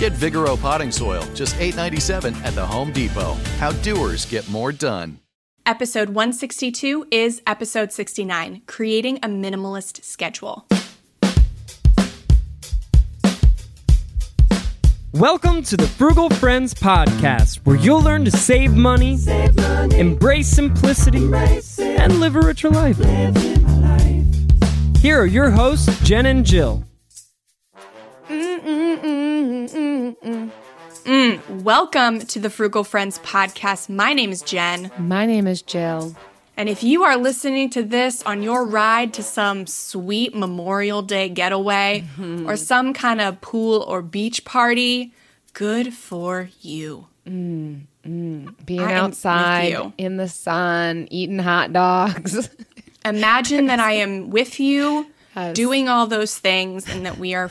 Get Vigoro potting soil, just $8.97 at the Home Depot. How doers get more done. Episode 162 is episode 69 Creating a Minimalist Schedule. Welcome to the Frugal Friends Podcast, where you'll learn to save money, Save money, embrace simplicity, embrace and live a richer life. life. Here are your hosts, Jen and Jill. Mm, mm, mm, welcome to the Frugal Friends Podcast. My name is Jen. My name is Jill. And if you are listening to this on your ride to some sweet Memorial Day getaway mm-hmm. or some kind of pool or beach party, good for you. Being I outside in the sun, eating hot dogs. Imagine that I am with you Yes. doing all those things and that we are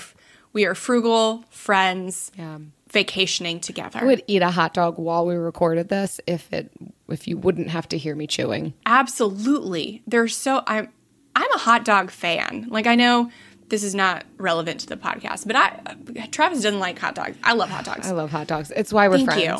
we are frugal friends yeah. vacationing together. I would eat a hot dog while we recorded this if it if you wouldn't have to hear me chewing. Absolutely. There's so I'm I'm a hot dog fan. Like I know this is not relevant to the podcast, but I Travis doesn't like hot dogs. I love hot dogs. I love hot dogs. It's why we're Thank friends. you.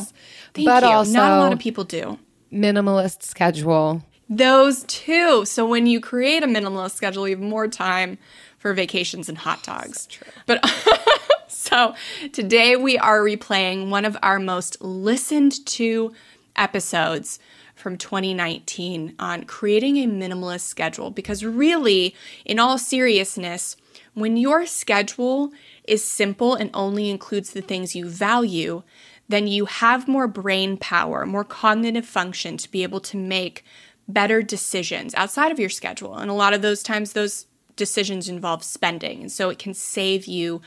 Thank but you. also not a lot of people do. minimalist schedule. Those two. So when you create a minimalist schedule, you have more time for vacations and hot dogs. But so today we are replaying one of our most listened to episodes from 2019 on creating a minimalist schedule. Because really in all seriousness when your schedule is simple and only includes the things you value then you have more brain power more cognitive function to be able to make better decisions outside of your schedule. And a lot of those times those decisions involve spending and so it can save you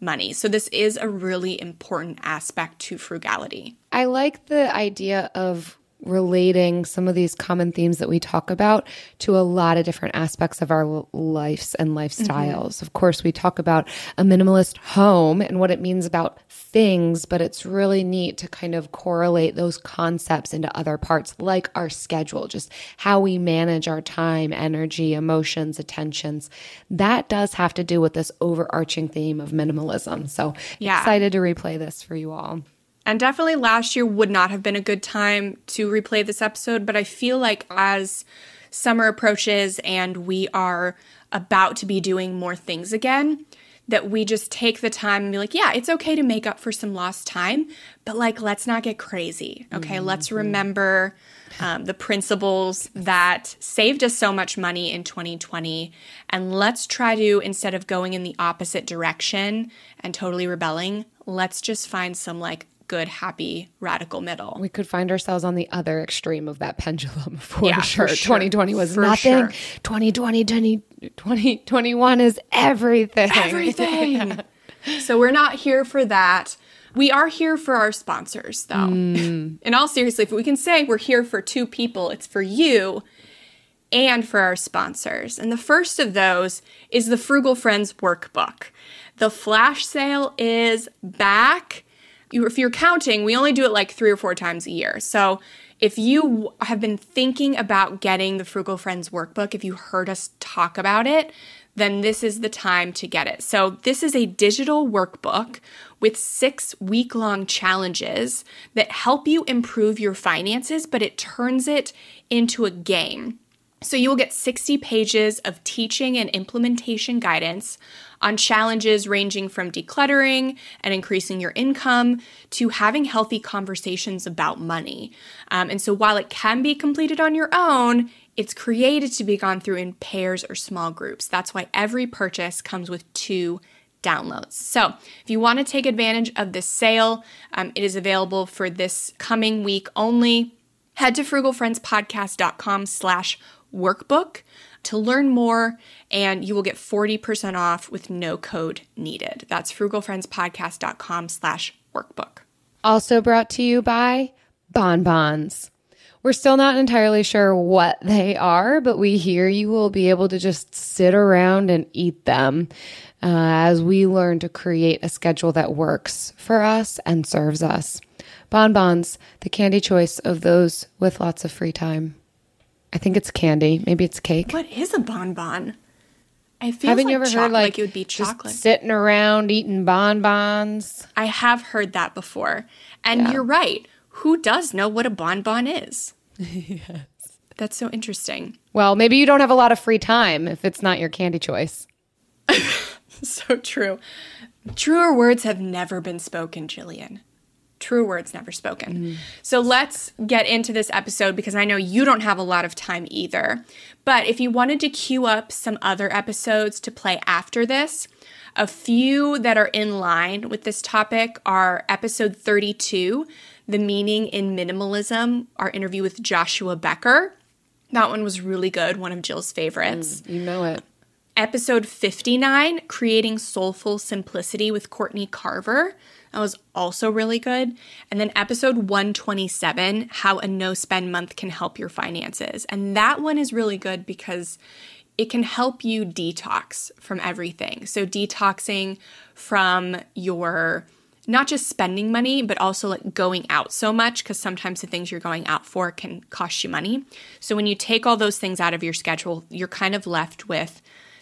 money. So this is a really important aspect to frugality. I like the idea of relating some of these common themes that we talk about to a lot of different aspects of our lives and lifestyles. Mm-hmm. Of course, we talk about a minimalist home and what it means about things, but it's really neat to kind of correlate those concepts into other parts like our schedule, just how we manage our time, energy, emotions, attentions. That does have to do with this overarching theme of minimalism. So, Yeah. excited to replay this for you all. And definitely last year would not have been a good time to replay this episode, but I feel like as summer approaches and we are about to be doing more things again, that we just take the time and be like, yeah, it's okay to make up for some lost time, but like, let's not get crazy. Okay, let's remember um, the principles that saved us so much money in 2020. And let's try to, instead of going in the opposite direction and totally rebelling, let's just find some like good, happy, radical middle. we could find ourselves on the other extreme of that pendulum for Yeah, sure. for sure. 2020 was For nothing. sure. 2020, 20, 2021 is everything. Everything. so we're not here for that. We are here for our sponsors, though. Mm. In all seriously, if we can say we're here for two people, it's for you and for our sponsors. And the first of those is the Frugal Friends Workbook. The flash sale is back. If you're counting, we only do it like three or four times a year. So if you have been thinking about getting the Frugal Friends Workbook, if you heard us talk about it, then this is the time to get it. So, this is a digital workbook with six week long challenges that help you improve your finances, but it turns it into a game. So you will get 60 pages of teaching and implementation guidance on challenges ranging from decluttering and increasing your income to having healthy conversations about money. Um, and so while it can be completed on your own, it's created to be gone through in pairs or small groups. That's why every purchase comes with two downloads. So, if you want to take advantage of this sale, um, it is available for this coming week only. Head to frugalfriendspodcast.com slash workbook to learn more, and you will get 40% off with no code needed. That's frugalfriendspodcast.com slash workbook. Also brought to you by Bonbons. We're still not entirely sure what they are, but we hear you will be able to just sit around and eat them uh, as we learn to create a schedule that works for us and serves us. Bonbons, the candy choice of those with lots of free time. I think it's candy. Maybe it's cake. What is a bonbon? I feel Haven't like you ever heard like, it would be just chocolate. sitting around eating bonbons? I have heard that before. And you're right. Who does know what a bonbon is? yes. That's so interesting. Well, maybe you don't have a lot of free time if it's not your candy choice. So true. Truer words have never been spoken, Jillian. Truer words never spoken. Mm. So let's get into this episode because I know you don't have a lot of time either. But if you wanted to queue up some other episodes to play after this, a few that are in line with this topic are episode 32, The Meaning in Minimalism, our interview with Joshua Becker. That one was really good, one of Jill's favorites mm, You know it. episode 59 creating soulful simplicity with courtney carver that was also really good and then episode 127 how a no spend month can help your finances and that one is really good because it can help you detox from everything so detoxing from your not just spending money, but also like going out so much because sometimes the things you're going out for can cost you money. So when you take all those things out of your schedule, you're kind of left with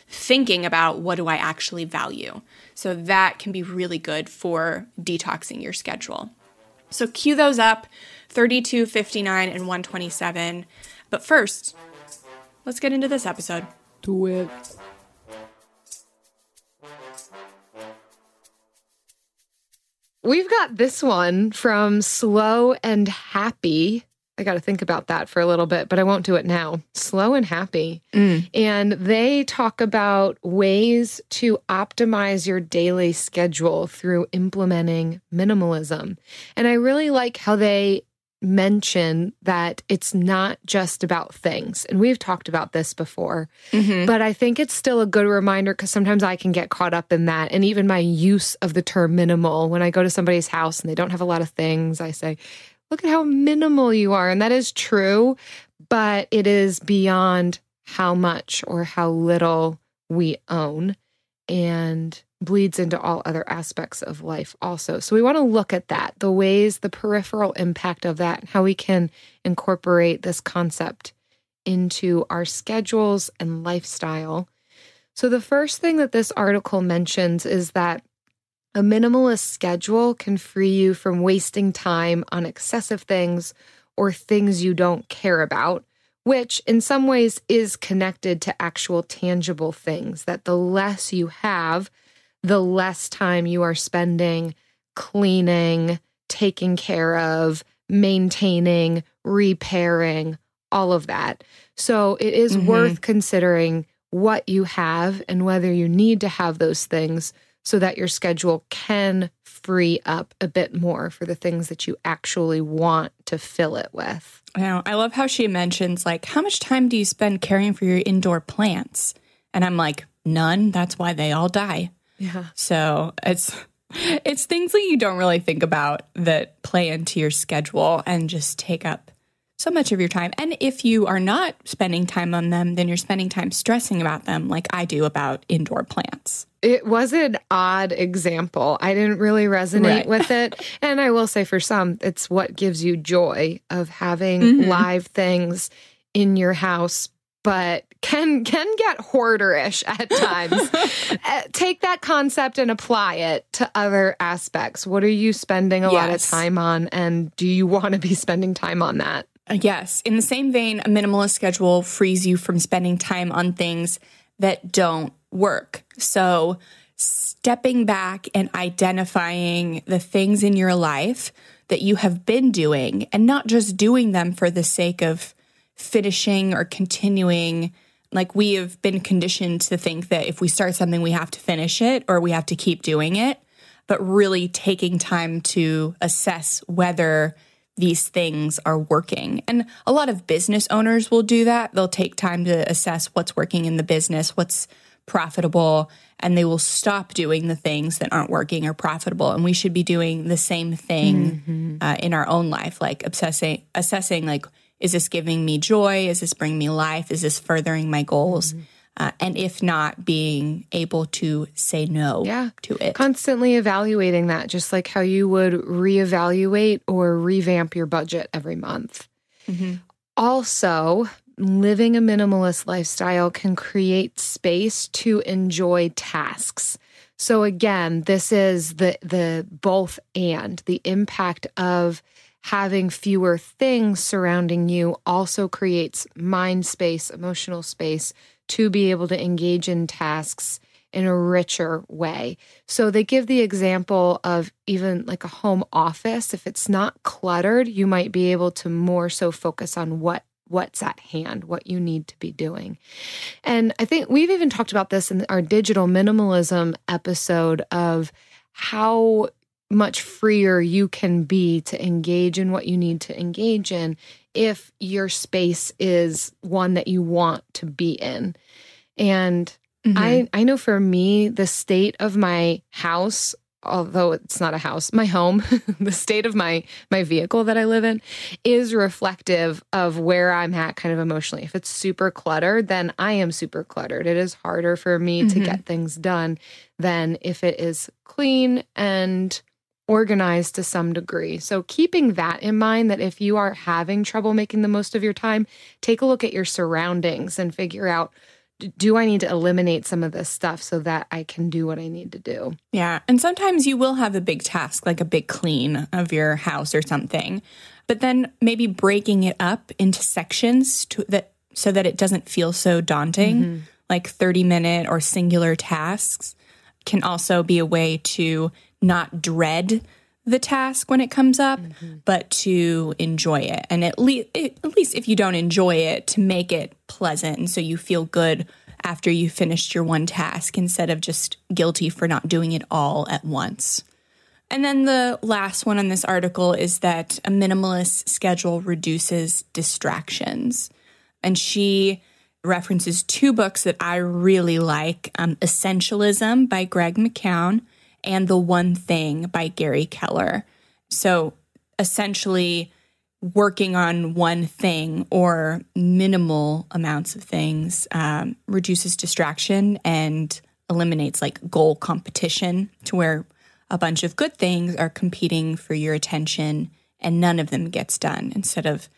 thinking about what do I actually value. So that can be really good for detoxing your schedule. So cue those up 32, 59, and 127. But first, let's get into this episode. Do it. We've got this one from Slow and Happy. I got to think about that for a little bit, but I won't do it now. Slow and Happy. Mm. And they talk about ways to optimize your daily schedule through implementing minimalism. And I really like how they mention that it's not just about things. And we've talked about this before, mm-hmm. but I think it's still a good reminder because sometimes I can get caught up in that. And even my use of the term minimal, when I go to somebody's house and they don't have a lot of things, I say, Look at how minimal you are. And that is true, but it is beyond how much or how little we own and bleeds into all other aspects of life also. So we want to look at that, the ways, the peripheral impact of that, and how we can incorporate this concept into our schedules and lifestyle. So the first thing that this article mentions is that a minimalist schedule can free you from wasting time on excessive things or things you don't care about, which in some ways is connected to actual tangible things. That the less you have, the less time you are spending cleaning, taking care of, maintaining, repairing, all of that. So it is mm-hmm. worth considering what you have and whether you need to have those things so that your schedule can free up a bit more for the things that you actually want to fill it with. I. I love how she mentions like how much time do you spend caring for your indoor plants? And I'm like, none. That's why they all die. Yeah. So it's it's things that you don't really think about that play into your schedule and just take up so much of your time. And if you are not spending time on them, then you're spending time stressing about them like I do about indoor plants. It was an odd example. I didn't really resonate Right. with it. And I will say for some, it's what gives you joy of having live things in your house, but can can get hoarderish at times. Uh, Take that concept and apply it to other aspects. What are you spending a lot of time on and do you want to be spending time on that? Yes. In the same vein, a minimalist schedule frees you from spending time on things that don't work. So, stepping back and identifying the things in your life that you have been doing and not just doing them for the sake of finishing or continuing. Like, we have been conditioned to think that if we start something, we have to finish it or we have to keep doing it, but really taking time to assess whether these things are working. And a lot of business owners will do that. They'll take time to assess what's working in the business, what's profitable, and they will stop doing the things that aren't working or profitable. And we should be doing the same thing uh, in our own life, like obsessing, assessing, like, is this giving me joy? Is this bringing me life? Is this furthering my goals? Uh, and if not, being able to say no Yeah. to it. Constantly evaluating that, just like how you would reevaluate or revamp your budget every month. Also, living a minimalist lifestyle can create space to enjoy tasks. So again, this is the the both and the impact of having fewer things surrounding you also creates mind space, emotional space to be able to engage in tasks in a richer way. So they give the example of even like a home office if it's not cluttered, you might be able to more so focus on what what's at hand, what you need to be doing. And I think we've even talked about this in our digital minimalism episode of how much freer you can be to engage in what you need to engage in if your space is one that you want to be in. And mm-hmm. I I know for me the state of my house although it's not a house my home the state of my my vehicle that I live in is reflective of where I'm at kind of emotionally. If it's super cluttered then I am super cluttered. It is harder for me to mm-hmm. get things done than if it is clean and organized to some degree. So, keeping that in mind that if you are having trouble making the most of your time, take a look at your surroundings and figure out do I need to eliminate some of this stuff so that I can do what I need to do? Yeah. And sometimes you will have a big task, like a big clean of your house or something, but then maybe breaking it up into sections to that so that it doesn't feel so daunting, mm-hmm. like 30 minute or singular tasks can also be a way to not dread the task when it comes up, but to enjoy it. And at least, at least if you don't enjoy it, to make it pleasant, and so you feel good after you finished your one task instead of just guilty for not doing it all at once. And then the last one on this article is that a minimalist schedule reduces distractions. And she references two books that I really like um, Essentialism by Greg McKeown and The One Thing by Gary Keller. So essentially, working on one thing or minimal amounts of things um, reduces distraction and eliminates like goal competition to where a bunch of good things are competing for your attention and none of them gets done instead of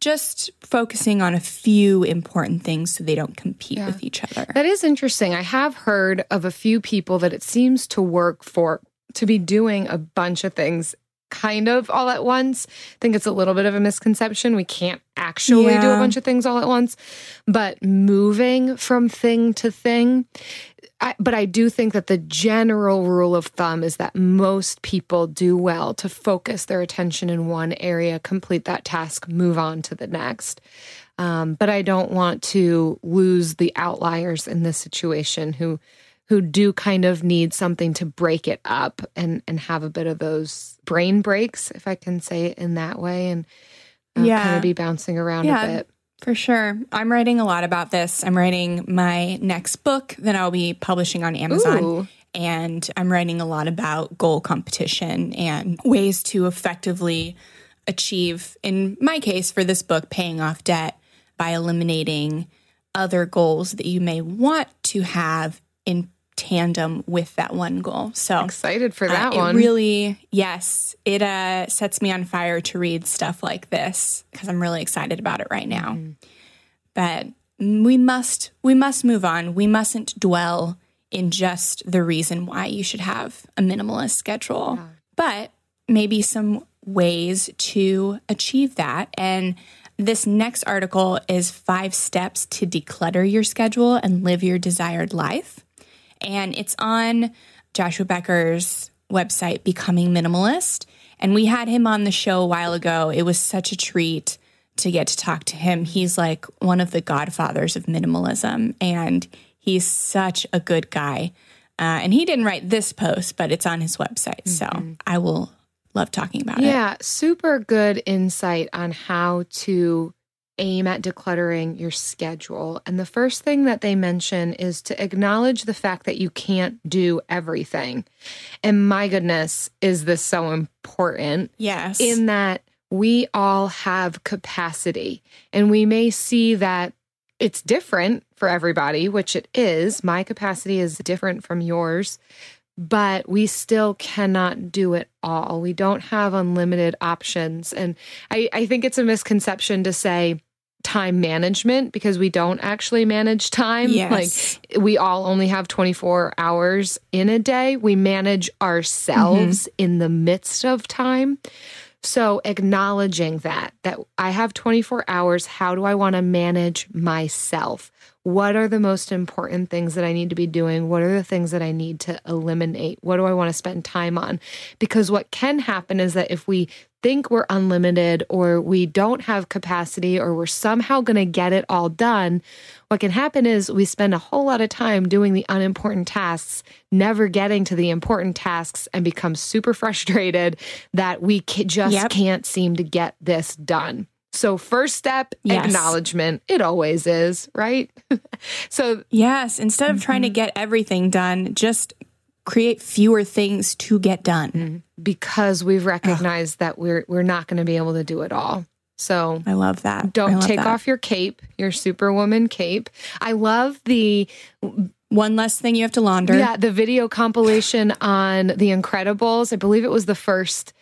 just focusing on a few important things so they don't compete with each other. That is interesting. I have heard of a few people that it seems to work for to be doing a bunch of things kind of all at once. I think it's a little bit of a misconception. We can't actually do a bunch of things all at once, but moving from thing to thing. I, but I do think that the general rule of thumb is that most people do well to focus their attention in one area, complete that task, move on to the next. Um, but I don't want to lose the outliers in this situation who who do kind of need something to break it up and and have a bit of those brain breaks, if I can say it in that way, and uh, Yeah. kind of be bouncing around Yeah. a bit. For sure. I'm writing a lot about this. I'm writing my next book that I'll be publishing on Amazon. Ooh. And I'm writing a lot about goal competition and ways to effectively achieve, in my case for this book, paying off debt by eliminating other goals that you may want to have in tandem with that one goal. So Excited for uh, that it one. really, yes, it uh, sets me on fire to read stuff like this because I'm really excited about it right now. Mm-hmm. But we must, we must move on. We mustn't dwell in just the reason why you should have a minimalist schedule, but maybe some ways to achieve that. And this next article is five steps to declutter your schedule and live your desired life. And it's on Joshua Becker's website, Becoming Minimalist. And we had him on the show a while ago. It was such a treat to get to talk to him. He's like one of the godfathers of minimalism, and he's such a good guy. Uh, and he didn't write this post, but it's on his website. So I will love talking about it. Yeah, super good insight on how to aim at decluttering your schedule. And the first thing that they mention is to acknowledge the fact that you can't do everything. And my goodness, is this so important? Yes. in that we all have capacity and we may see that it's different for everybody, which it is. My capacity is different from yours, but we still cannot do it all. We don't have unlimited options. And I, I think it's a misconception to say, time management because we don't actually manage time Yes. like we all only have 24 hours in a day we manage ourselves mm-hmm. in the midst of time so acknowledging that that I have 24 hours, how do I want to manage myself? What are the most important things that I need to be doing? What are the things that I need to eliminate? What do I want to spend time on? Because what can happen is that if we think we're unlimited or we don't have capacity or we're somehow going to get it all done, what can happen is we spend a whole lot of time doing the unimportant tasks, never getting to the important tasks, and become super frustrated that we just Yep. can't seem to get this done. So, first step, Yes. acknowledgement. It always is, right? so, Yes, instead of trying to mm-hmm. get everything done, just create fewer things to get done. Mm-hmm. because we've recognized that we're we're not going to be able to do it all. So, I love that. Don't love take that. off your cape, your superwoman cape. I love the one less thing you have to launder. Yeah, the video compilation on The Incredibles. I believe it was the first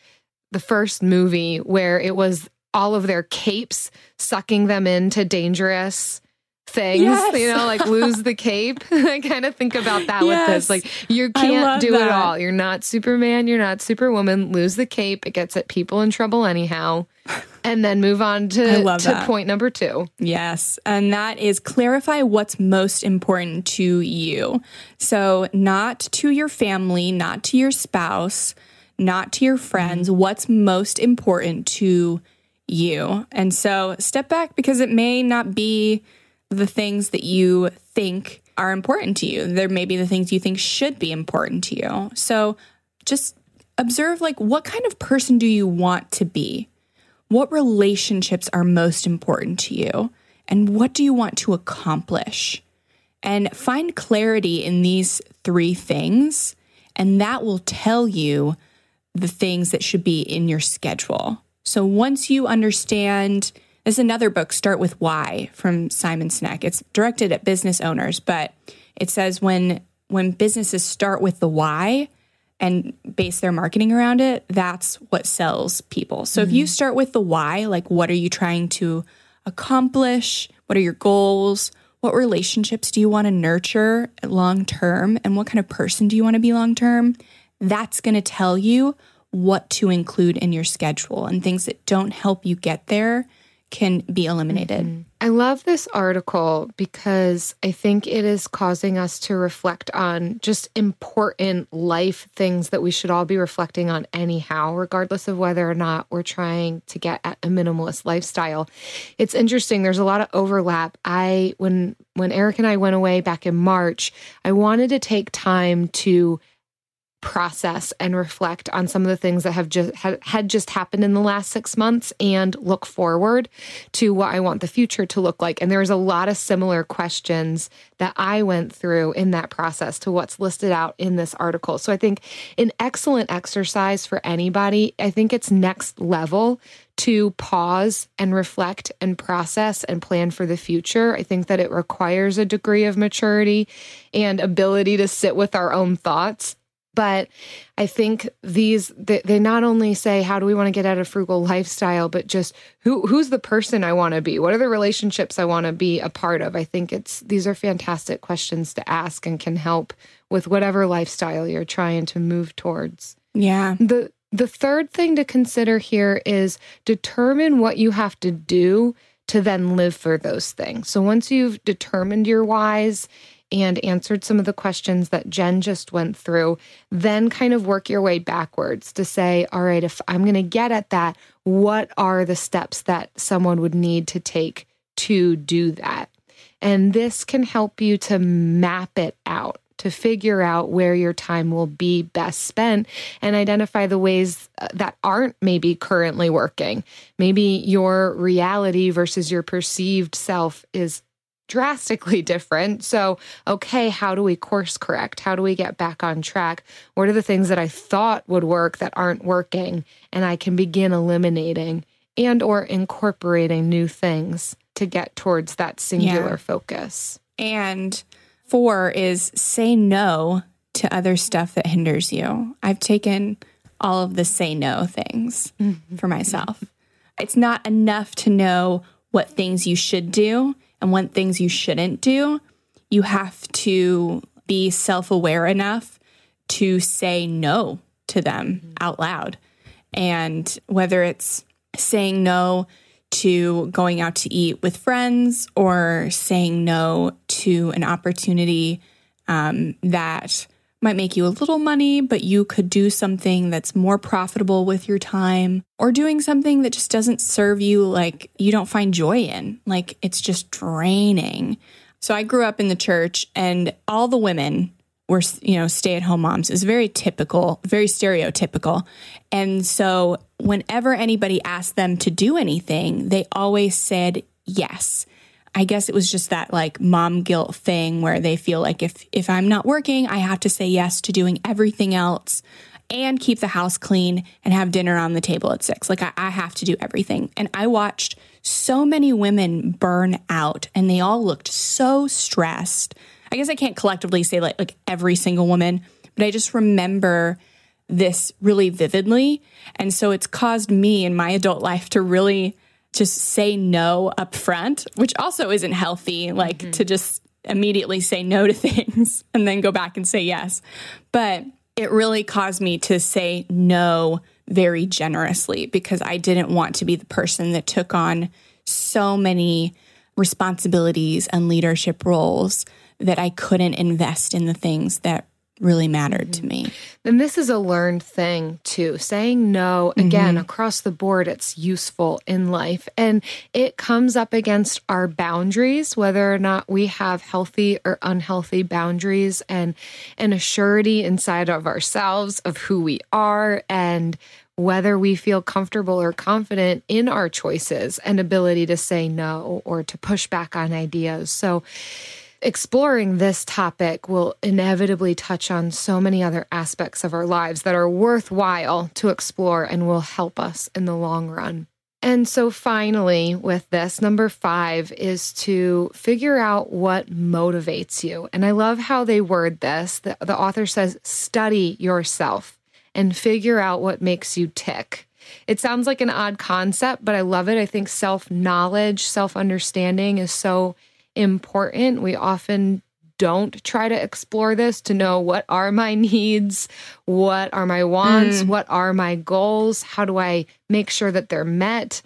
the first movie where it was all of their capes sucking them into dangerous things. Yes. You know, like lose the cape. I kind of think about that with this. Like you can't do it all. You're not Superman, you're not Superwoman. Lose the cape. It gets at people in trouble anyhow. And then move on to, love to that. point number two. Yes. And that is clarify what's most important to you. So, not to your family, not to your spouse, not to your friends. Mm-hmm. What's most important to you? And so, step back because it may not be the things that you think are important to you. There may be the things you think should be important to you. So, just observe like what kind of person do you want to be? What relationships are most important to you? And what do you want to accomplish? And find clarity in these three things, and that will tell you the things that should be in your schedule. So once you understand, there's another book, Start with Why from Simon Sinek. It's directed at business owners, but it says when when businesses start with the why, and base their marketing around it, that's what sells people. So if you mm-hmm. start with the why, like what are you trying to accomplish? What are your goals? What relationships do you want to nurture long term? And what kind of person do you want to be long term? That's going to tell you what to include in your schedule and things that don't help you get there can be eliminated. Mm-hmm. I love this article because I think it is causing us to reflect on just important life things that we should all be reflecting on anyhow, regardless of whether or not we're trying to get at a minimalist lifestyle. It's interesting. There's a lot of overlap. I when when Eric and I went away back in March, I wanted to take time to process and reflect on some of the things that have just had, had just happened in the last six months and look forward to what I want the future to look like. And there's a lot of similar questions that I went through in that process to what's listed out in this article. So I think an excellent exercise for anybody. I think it's next level to pause and reflect and process and plan for the future. I think that it requires a degree of maturity and ability to sit with our own thoughts but I think these they, they not only say how do we want to get out of frugal lifestyle, but just who who's the person I want to be? What are the relationships I want to be a part of? I think it's these are fantastic questions to ask and can help with whatever lifestyle you're trying to move towards. Yeah. The the third thing to consider here is determine what you have to do to then live for those things. So once you've determined your whys and answered some of the questions that Jen just went through, then kind of work your way backwards to say, all right, if I'm going to get at that, what are the steps that someone would need to take to do that? And this can help you to map it out to figure out where your time will be best spent and identify the ways uh, that aren't maybe currently working. Maybe your reality versus your perceived self is drastically different. So, okay, how do we course correct? How do we get back on track? What are the things that I thought would work that aren't working and I can begin eliminating and or incorporating new things to get towards that singular Yeah. focus. And four is say no to other stuff that hinders you. I've taken all of the say no things mm-hmm. for myself. It's not enough to know what things you should do and what things you shouldn't do. You have to be self aware enough to say no to them out loud. And whether it's saying no to going out to eat with friends or saying no to an opportunity um, that might make you a little money, but you could do something that's more profitable with your time, or doing something that just doesn't serve you, like you don't find joy in. Like it's just draining. So I grew up in the church, and all the women were, you know, stay at home moms. It's very typical, very stereotypical. And so whenever anybody asked them to do anything, they always said yes. I guess it was just that like mom guilt thing where they feel like if if I'm not working, I have to say yes to doing everything else and keep the house clean and have dinner on the table at six. Like I, I have to do everything. And I watched so many women burn out and they all looked so stressed. I guess I can't collectively say like like every single woman, but I just remember this really vividly. And so it's caused me in my adult life to really just say no up front, which also isn't healthy, like mm-hmm. to just immediately say no to things and then go back and say yes. But it really caused me to say no very generously because I didn't want to be the person that took on so many responsibilities and leadership roles that I couldn't invest in the things that really mattered to me. And this is a learned thing too. Saying no, mm-hmm. again, across the board, it's useful in life. And it comes up against our boundaries, whether or not we have healthy or unhealthy boundaries and an assurity inside of ourselves of who we are and whether we feel comfortable or confident in our choices and ability to say no or to push back on ideas. So, exploring this topic will inevitably touch on so many other aspects of our lives that are worthwhile to explore and will help us in the long run. And so, finally, with this, number five is to figure out what motivates you. And I love how they word this. The, the author says, study yourself and figure out what makes you tick. It sounds like an odd concept, but I love it. I think self knowledge, self understanding is so important. We often don't try to explore this to know what are my needs, what are my wants, mm. what are my goals, how do I make sure that they're met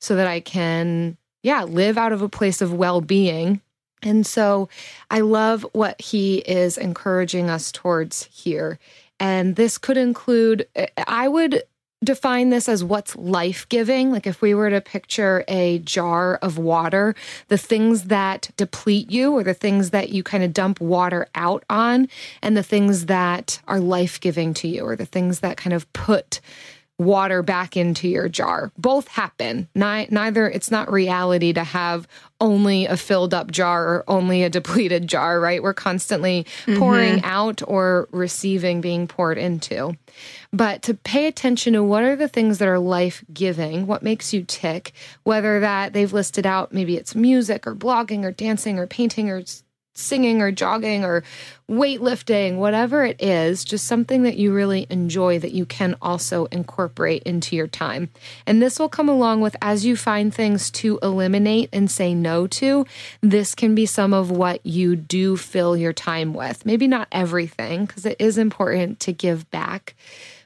so that I can, yeah, live out of a place of well being. And so I love what he is encouraging us towards here. And this could include, I would define this as what's life giving. Like if we were to picture a jar of water, the things that deplete you or the things that you kind of dump water out on, and the things that are life giving to you or the things that kind of put water back into your jar. Both happen. Ni- neither, it's not reality to have only a filled up jar or only a depleted jar, right? We're constantly mm-hmm. pouring out or receiving being poured into. But to pay attention to what are the things that are life giving, what makes you tick, whether that they've listed out, maybe it's music or blogging or dancing or painting or singing or jogging or weightlifting, whatever it is, just something that you really enjoy that you can also incorporate into your time. And this will come along with as you find things to eliminate and say no to, this can be some of what you do fill your time with. Maybe not everything, because it is important to give back,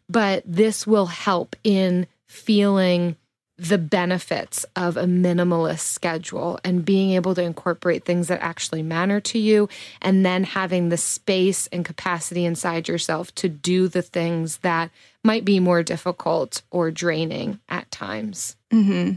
but this will help in feeling the benefits of a minimalist schedule and being able to incorporate things that actually matter to you and then having the space and capacity inside yourself to do the things that might be more difficult or draining at times. Mm-hmm.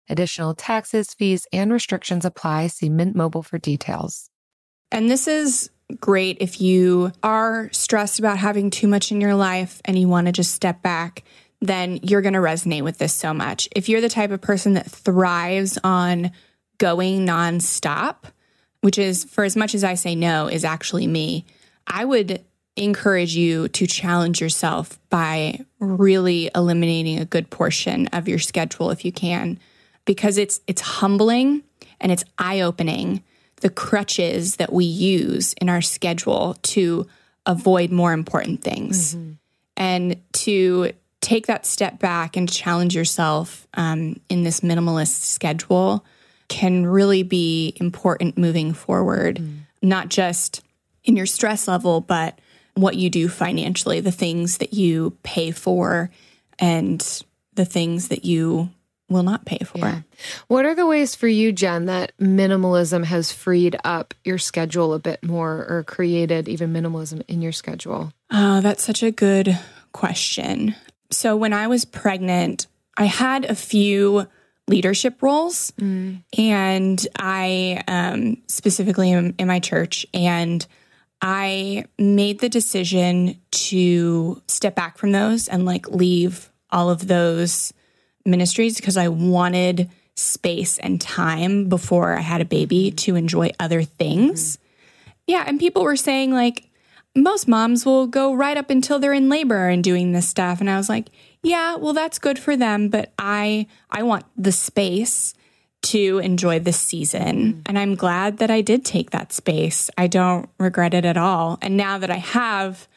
Additional taxes, fees, and restrictions apply. See Mint Mobile for details. And this is great if you are stressed about having too much in your life and you want to just step back, then you're going to resonate with this so much. If you're the type of person that thrives on going nonstop, which is for as much as I say no, is actually me, I would encourage you to challenge yourself by really eliminating a good portion of your schedule if you can because it's it's humbling and it's eye-opening the crutches that we use in our schedule to avoid more important things. And to take that step back and challenge yourself um, in this minimalist schedule can really be important moving forward not just in your stress level but what you do financially the things that you pay for and the things that you will not pay for What are the ways for you, Jen, that minimalism has freed up your schedule a bit more or created even minimalism in your schedule? Oh, that's such a good question. So, when I was pregnant, I had a few leadership roles, and I um, specifically in, in my church, and I made the decision to step back from those and like leave all of those ministries because I wanted space and time before I had a baby to enjoy other things. Yeah, and people were saying like most moms will go right up until they're in labor and doing this stuff and I was like, yeah, well that's good for them, but I I want the space to enjoy this season. Mm. And I'm glad that I did take that space. I don't regret it at all. And now that I have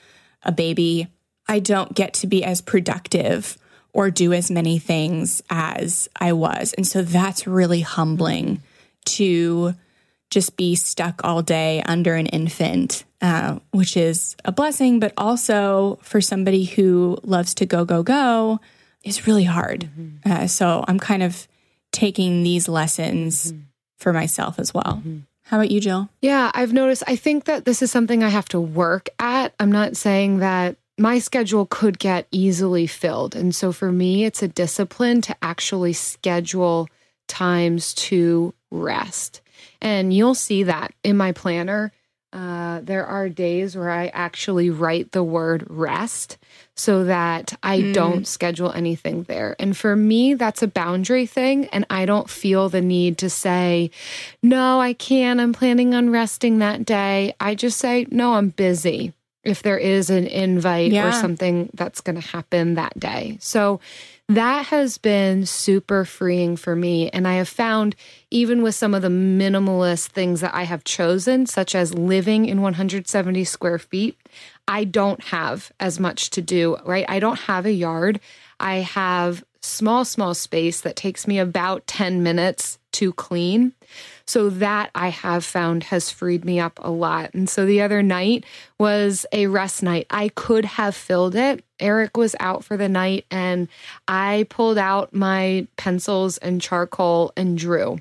a baby, I don't get to be as productive or do as many things as I was. And so that's really humbling to just be stuck all day under an infant, uh, which is a blessing, but also for somebody who loves to go, go, go, is really hard. Uh, so I'm kind of taking these lessons for myself as well. How about you, Jill? Yeah, I've noticed. I think that this is something I have to work at. I'm not saying that my schedule could get easily filled. And so for me, it's a discipline to actually schedule times to rest. And you'll see that in my planner. Uh, there are days where I actually write the word rest so that I Mm. don't schedule anything there. And for me, that's a boundary thing. And I don't feel the need to say, no, I can't. I'm planning on resting that day. I just say, no, I'm busy if there is an invite or something that's going to happen that day. So that has been super freeing for me. And I have found, even with some of the minimalist things that I have chosen, such as living in 170 square feet, I don't have as much to do, right? I don't have a yard. I have small, small space that takes me about 10 minutes to clean. So that I have found has freed me up a lot. And so the other night was a rest night. I could have filled it. Eric was out for the night and I pulled out my pencils and charcoal and drew.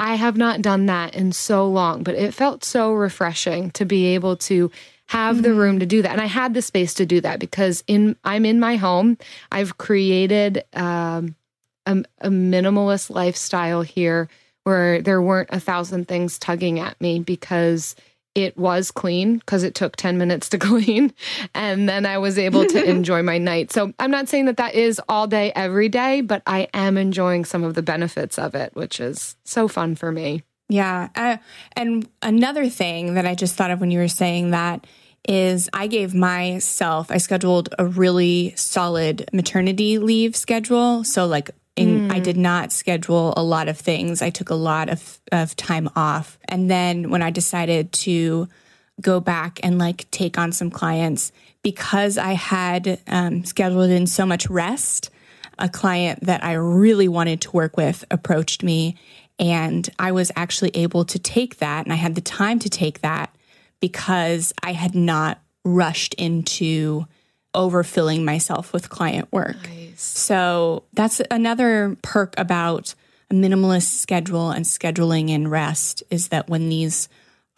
I have not done that in so long, but it felt so refreshing to be able to have the room to do that. And I had the space to do that because in I'm in my home. I've created um, a, a minimalist lifestyle here where there weren't a thousand things tugging at me because it was clean because it took 10 minutes to clean and then i was able to enjoy my night so i'm not saying that that is all day every day but i am enjoying some of the benefits of it which is so fun for me Yeah. Uh, and another thing that I just thought of when you were saying that is I gave myself, I scheduled a really solid maternity leave schedule. So, like, in, I did not schedule a lot of things. I took a lot of, of time off. And then when I decided to go back and like take on some clients, because I had um, scheduled in so much rest, a client that I really wanted to work with approached me. And I was actually able to take that, and I had the time to take that because I had not rushed into overfilling myself with client work. So that's another perk about a minimalist schedule and scheduling in rest is that when these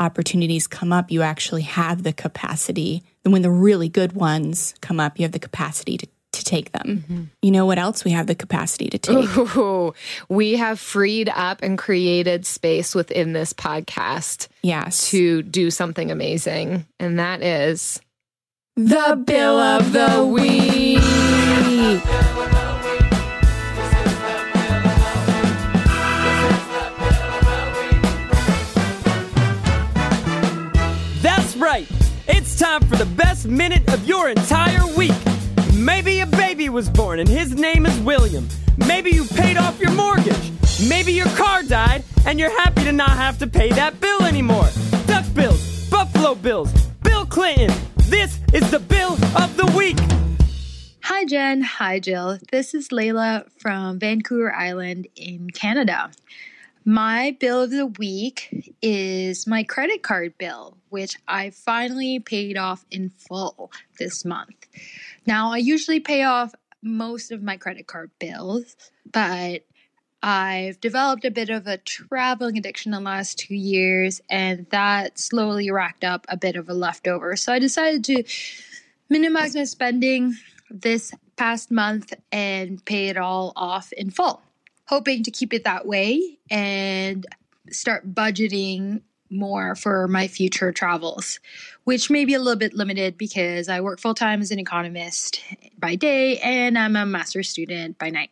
opportunities come up, you actually have the capacity. And when the really good ones come up, you have the capacity to, to take them. You know what else we have the capacity to take? Ooh, we have freed up and created space within this podcast Yes. to do something amazing and that is the bill of the week. That's right. It's time for the best minute of your entire week. Maybe a baby was born and his name is William. Maybe you paid off your mortgage. Maybe your car died and you're happy to not have to pay that bill anymore. Duck bills, Buffalo Bills, Bill Clinton. This is the bill of the week. Hi, Jen. Hi, Jill. This is Layla from Vancouver Island in Canada. My bill of the week is my credit card bill, which I finally paid off in full this month. Now, I usually pay off most of my credit card bills, but I've developed a bit of a traveling addiction the last two years, and that slowly racked up a bit of a leftover. So I decided to minimize my spending this past month and pay it all off in full, hoping to keep it that way and start budgeting more for my future travels, which may be a little bit limited because I work full time as an economist by day and I'm a master's student by night.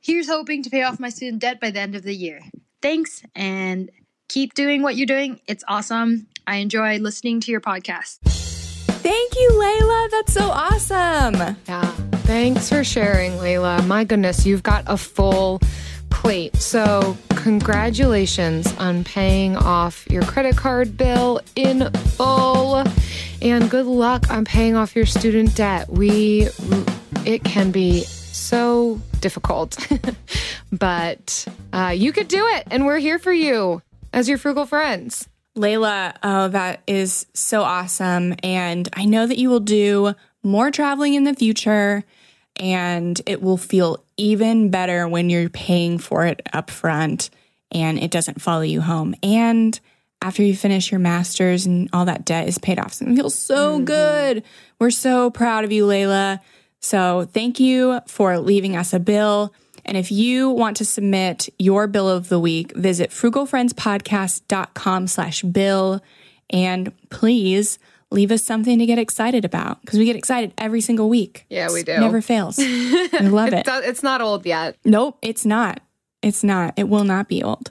Here's hoping to pay off my student debt by the end of the year. Thanks and keep doing what you're doing. It's awesome. I enjoy listening to your podcast. Thank you, Layla. That's so awesome. Yeah. Thanks for sharing, Layla. My goodness, you've got a full plate. So, congratulations on paying off your credit card bill in full. And good luck on paying off your student debt. We, it can be so difficult, but uh, you could do it. And we're here for you as your frugal friends. Layla, oh, that is so awesome. And I know that you will do more traveling in the future and it will feel even better when you're paying for it up front and it doesn't follow you home. And after you finish your master's and all that debt is paid off. So it feels so mm-hmm. good. We're so proud of you, Layla. So thank you for leaving us a bill. And if you want to submit your bill of the week, visit frugalfriendspodcast.com slash bill. And please leave us something to get excited about because we get excited every single week. Yeah, we It do. Never fails. we love it. It's, it's not old yet. Nope, it's not. It's not. It will not be old.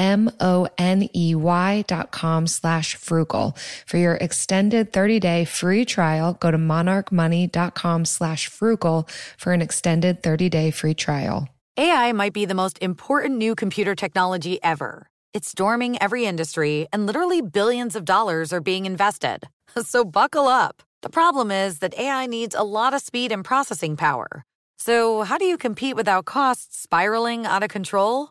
M-O-N-E-Y dot com slash frugal. For your extended 30-day free trial, go to monarchmoney.com slash frugal for an extended 30-day free trial. AI might be the most important new computer technology ever. It's storming every industry, and literally billions of dollars are being invested. So buckle up. The problem is that AI needs a lot of speed and processing power. So, how do you compete without costs spiraling out of control?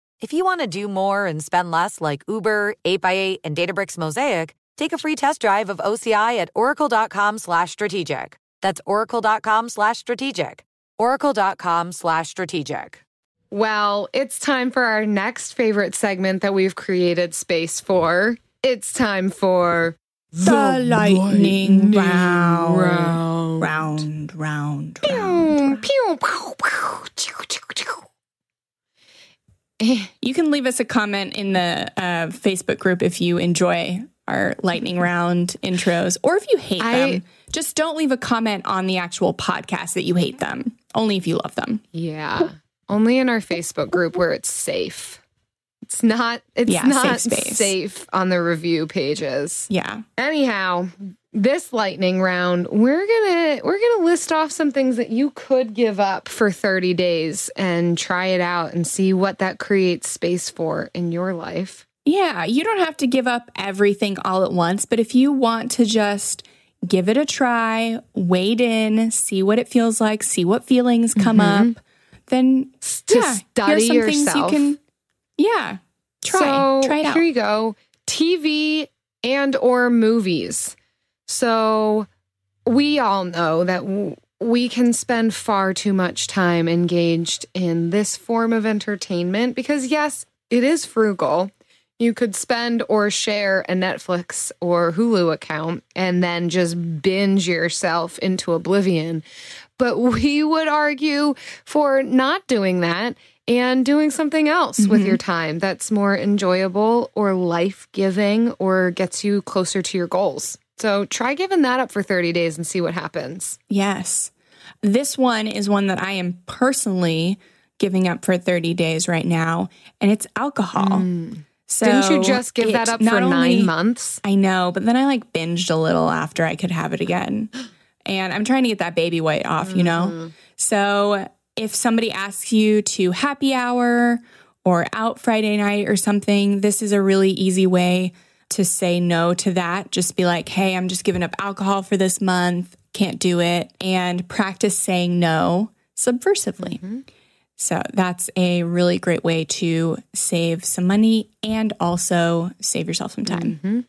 If you want to do more and spend less like Uber, 8x8, and Databricks Mosaic, take a free test drive of OCI at oracle.com slash strategic. That's oracle.com slash strategic. oracle.com slash strategic. Well, it's time for our next favorite segment that we've created space for. It's time for The, lightning, round. Round, round, round. Pew, pew, pew, choo, choo, choo. You can leave us a comment in the uh, Facebook group if you enjoy our lightning round intros or if you hate I- them. Just don't leave a comment on the actual podcast that you hate them. Only if you love them. Yeah. Only in our Facebook group where it's safe. It's not it's Yeah, not safe safe on the review pages. Yeah. Anyhow, this lightning round, we're going to we're going to list off some things that you could give up for 30 days and try it out and see what that creates space for in your life. Yeah, you don't have to give up everything all at once, but if you want to just give it a try, wade in, see what it feels like, see what feelings come mm-hmm. up, then To yeah, study here's some things yourself. you can yeah, try. So try it out. here you go. TV and or movies. So we all know that w- we can spend far too much time engaged in this form of entertainment because yes, it is frugal. You could spend or share a Netflix or Hulu account and then just binge yourself into oblivion. But we would argue for not doing that and doing something else with mm-hmm. your time that's more enjoyable or life giving or gets you closer to your goals. So try giving that up for 30 days and see what happens. Yes. This one is one that I am personally giving up for 30 days right now, and it's alcohol. Mm. So Didn't you just give that up for not nine only- months? I know, but then I like binged a little after I could have it again. And I'm trying to get that baby weight off, you know? Mm-hmm. So if somebody asks you to happy hour or out Friday night or something, this is a really easy way to say no to that. Just be like, hey, I'm just giving up alcohol for this month, can't do it. And practice saying no subversively. Mm-hmm. So that's a really great way to save some money and also save yourself some time. Mm-hmm.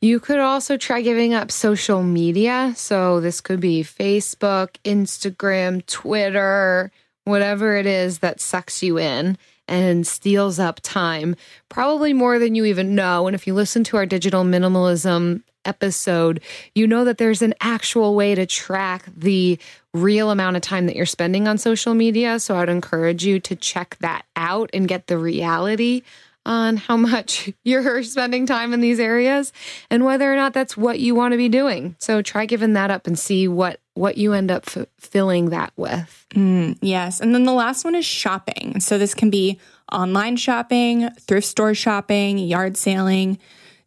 You could also try giving up social media. So this could be Facebook, Instagram, Twitter, whatever it is that sucks you in and steals up time, probably more than you even know. And if you listen to our digital minimalism episode, you know that there's an actual way to track the real amount of time that you're spending on social media. So I'd encourage you to check that out and get the reality on how much you're spending time in these areas and whether or not that's what you want to be doing. So try giving that up and see what what you end up f- filling that with. Mm, yes. And then the last one is shopping. So this can be online shopping, thrift store shopping, yard sailing.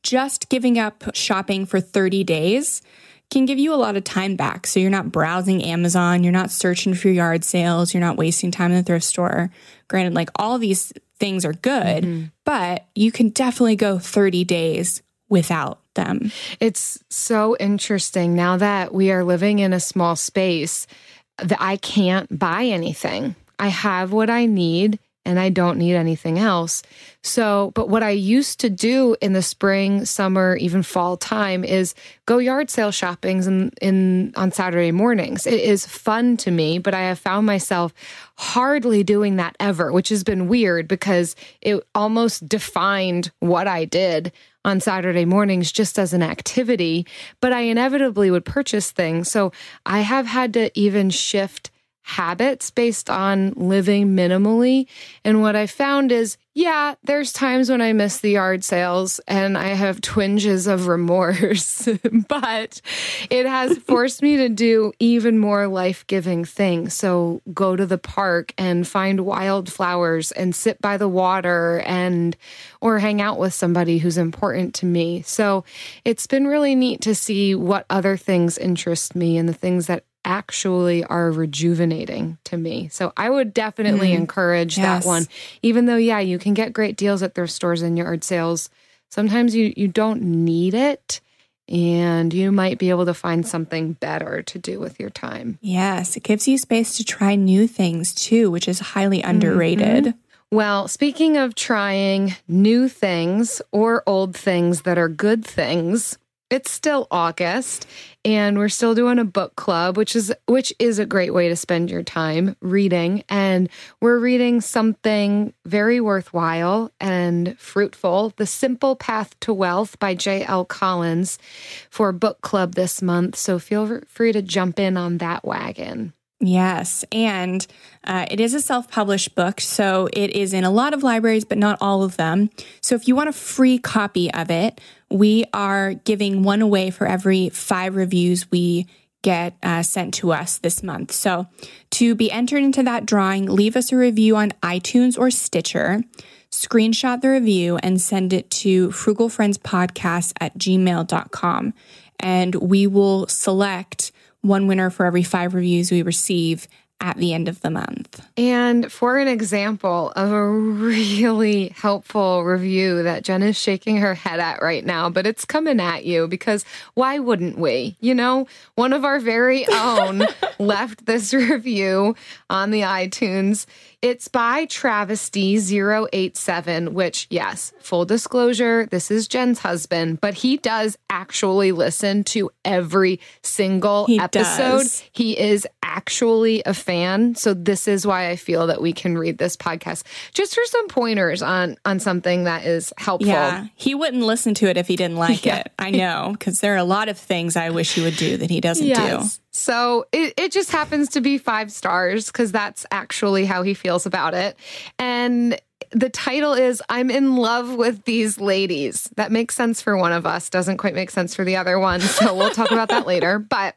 Just giving up shopping for 30 days can give you a lot of time back. So you're not browsing Amazon, you're not searching for yard sales, you're not wasting time in the thrift store. Granted, like all these things are good, mm-hmm. but you can definitely go 30 days without them. It's so interesting now that we are living in a small space that I can't buy anything. I have what I need and I don't need anything else. So, but what I used to do in the spring, summer, even fall time is go yard sale shoppings in, in on Saturday mornings. It is fun to me, but I have found myself hardly doing that ever, which has been weird because it almost defined what I did on Saturday mornings just as an activity, but I inevitably would purchase things. So I have had to even shift habits based on living minimally. And what I found is, yeah, there's times when I miss the yard sales and I have twinges of remorse, but it has forced me to do even more life giving things. So go to the park and find wildflowers and sit by the water and, or hang out with somebody who's important to me. So it's been really neat to see what other things interest me and the things that actually are rejuvenating to me. So I would definitely mm. encourage yes. that one. Even though, yeah, you can get great deals at thrift stores and yard sales. Sometimes you, you don't need it and you might be able to find something better to do with your time. Yes, it gives you space to try new things too, which is highly underrated. Mm-hmm. Well, speaking of trying new things or old things that are good things, it's still August and we're still doing a book club which is which is a great way to spend your time reading and we're reading something very worthwhile and fruitful The Simple Path to Wealth by J.L. Collins for book club this month so feel free to jump in on that wagon. Yes. And uh, it is a self published book. So it is in a lot of libraries, but not all of them. So if you want a free copy of it, we are giving one away for every five reviews we get uh, sent to us this month. So to be entered into that drawing, leave us a review on iTunes or Stitcher, screenshot the review, and send it to frugalfriendspodcast at gmail.com. And we will select one winner for every five reviews we receive at the end of the month. And for an example of a really helpful review that Jen is shaking her head at right now, but it's coming at you because why wouldn't we? You know, one of our very own left this review on the iTunes it's by Travesty087, which, yes, full disclosure, this is Jen's husband, but he does actually listen to every single he episode. Does. He is actually a fan. So this is why I feel that we can read this podcast just for some pointers on on something that is helpful. Yeah. He wouldn't listen to it if he didn't like yeah. it. I know, because there are a lot of things I wish he would do that he doesn't yes. do. So it, it just happens to be five stars because that's actually how he feels about it. And the title is I'm in love with these ladies. That makes sense for one of us, doesn't quite make sense for the other one. So we'll talk about that later. But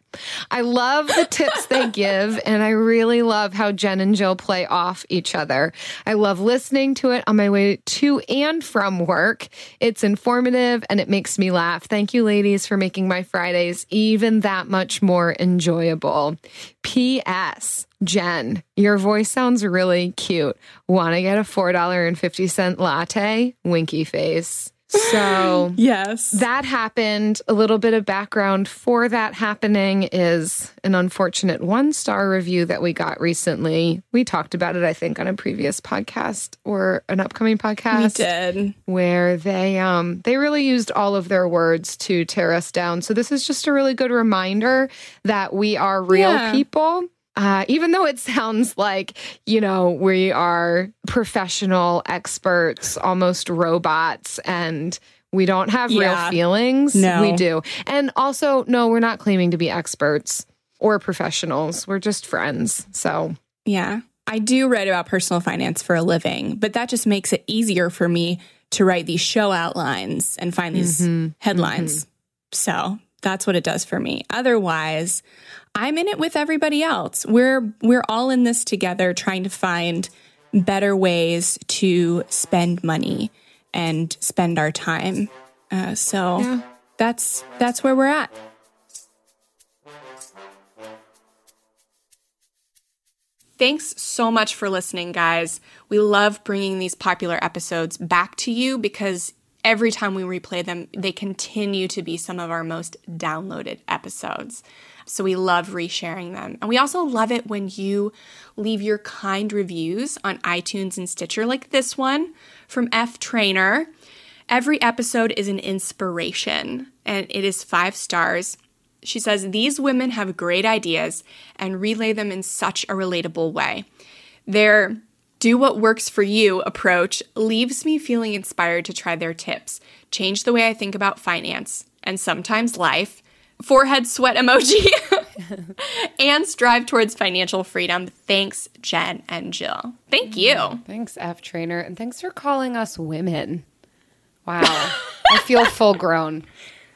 I love the tips they give, and I really love how Jen and Jill play off each other. I love listening to it on my way to and from work. It's informative and it makes me laugh. Thank you, ladies, for making my Fridays even that much more enjoyable. P.S. Jen, your voice sounds really cute. Want to get a $4.50 latte? Winky face. So Yes. that happened. A little bit of background for that happening is an unfortunate one star review that we got recently. We talked about it, I think, on a previous podcast or an upcoming podcast. we did. where they um they really used all of their words to tear us down. So this is just a really good reminder that we are real Yeah. people. Uh, even though it sounds like you know we are professional experts, almost robots, and we don't have real feelings, No. we do. And also, no, we're not claiming to be experts or professionals. We're just friends. So Yeah. I do write about personal finance for a living, but that just makes it easier for me to write these show outlines and find these Mm-hmm. headlines. So that's what it does for me. Otherwise, I'm in it with everybody else. We're we're all in this together trying to find better ways to spend money and spend our time. Uh, so that's that's where we're at. Thanks so much for listening, guys. We love bringing these popular episodes back to you because every time we replay them, they continue to be some of our most downloaded episodes. So we love resharing them. And we also love it when you leave your kind reviews on iTunes and Stitcher, like this one from F Trainer. Every episode is an inspiration and it is five stars. She says, These women have great ideas and relay them in such a relatable way. Their do what works for you approach leaves me feeling inspired to try their tips, change the way I think about finance and sometimes life, forehead sweat emoji, and strive towards financial freedom. Thanks, Jen and Jill. Thank mm, you. Thanks, F Trainer. And thanks for calling us women. Wow. I feel full grown.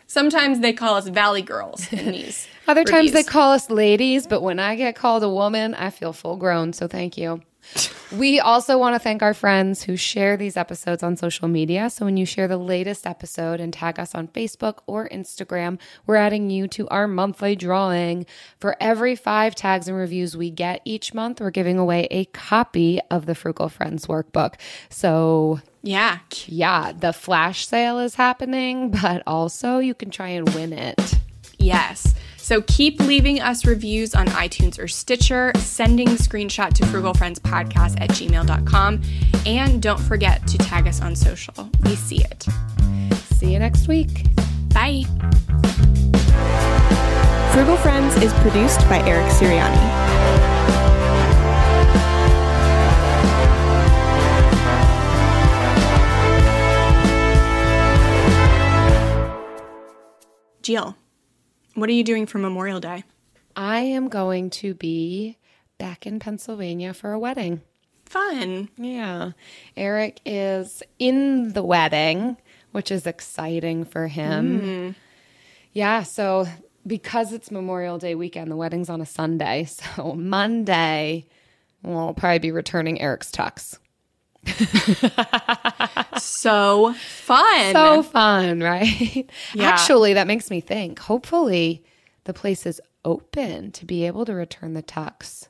Sometimes they call us Valley Girls in these. Other times they call us ladies, but when I get called a woman, I feel full grown. So thank you. we also want to thank our friends who share these episodes on social media. So when you share the latest episode and tag us on Facebook or Instagram, we're adding you to our monthly drawing. For every five tags and reviews we get each month, we're giving away a copy of the Frugal Friends workbook. So Yeah. yeah, the flash sale is happening, but also you can try and win it. Yes. So keep leaving us reviews on iTunes or Stitcher, sending the screenshot to frugalfriendspodcast at gmail.com, and don't forget to tag us on social. We see it. See you next week. Bye. Frugal Friends is produced by Eric Sirianni. Jill, what are you doing for Memorial Day? I am going to be back in Pennsylvania for a wedding. Fun. Yeah. Eric is in the wedding, which is exciting for him. Mm. Yeah. So, because it's Memorial Day weekend, the wedding's on a Sunday. So, Monday, we'll probably be returning Eric's tux. So fun. So fun, right? Yeah. Actually, that makes me think. Hopefully, the place is open to be able to return the tux.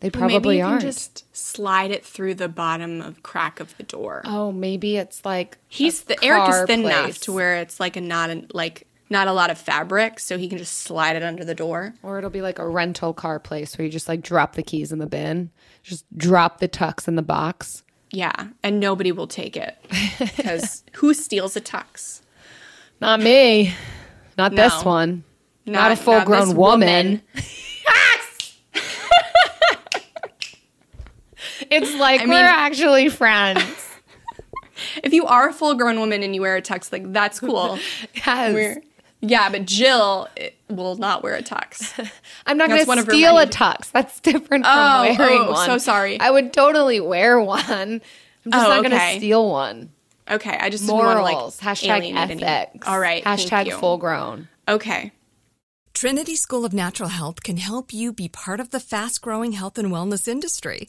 They Well, maybe probably you aren't. can just slide it through the bottom of crack of the door. oh, maybe it's like He's the Eric is thin enough to where it's like a not a, like not a lot of fabric, so he can just slide it under the door. Or it'll be like a rental car place where you just like drop the keys in the bin, just drop the tux in the box. Yeah, and nobody will take it because who steals a tux? Not me. Not this one. Not, Not- a full not grown this woman. woman. It's like I we're mean- actually friends. If you are a full grown woman and you wear a tux, like that's cool. yes. We're- yeah, but Jill will not wear a tux. I'm not going to of steal a tux. That's different from Oh, wearing oh, one. so sorry. I would totally wear one. I'm just Oh, not going to okay. steal one. Okay, I just didn't want to, Morals. like hashtag alienate any- ethics. All right, thank Hashtag you. full grown. Okay. Trinity School of Natural Health can help you be part of the fast growing health and wellness industry.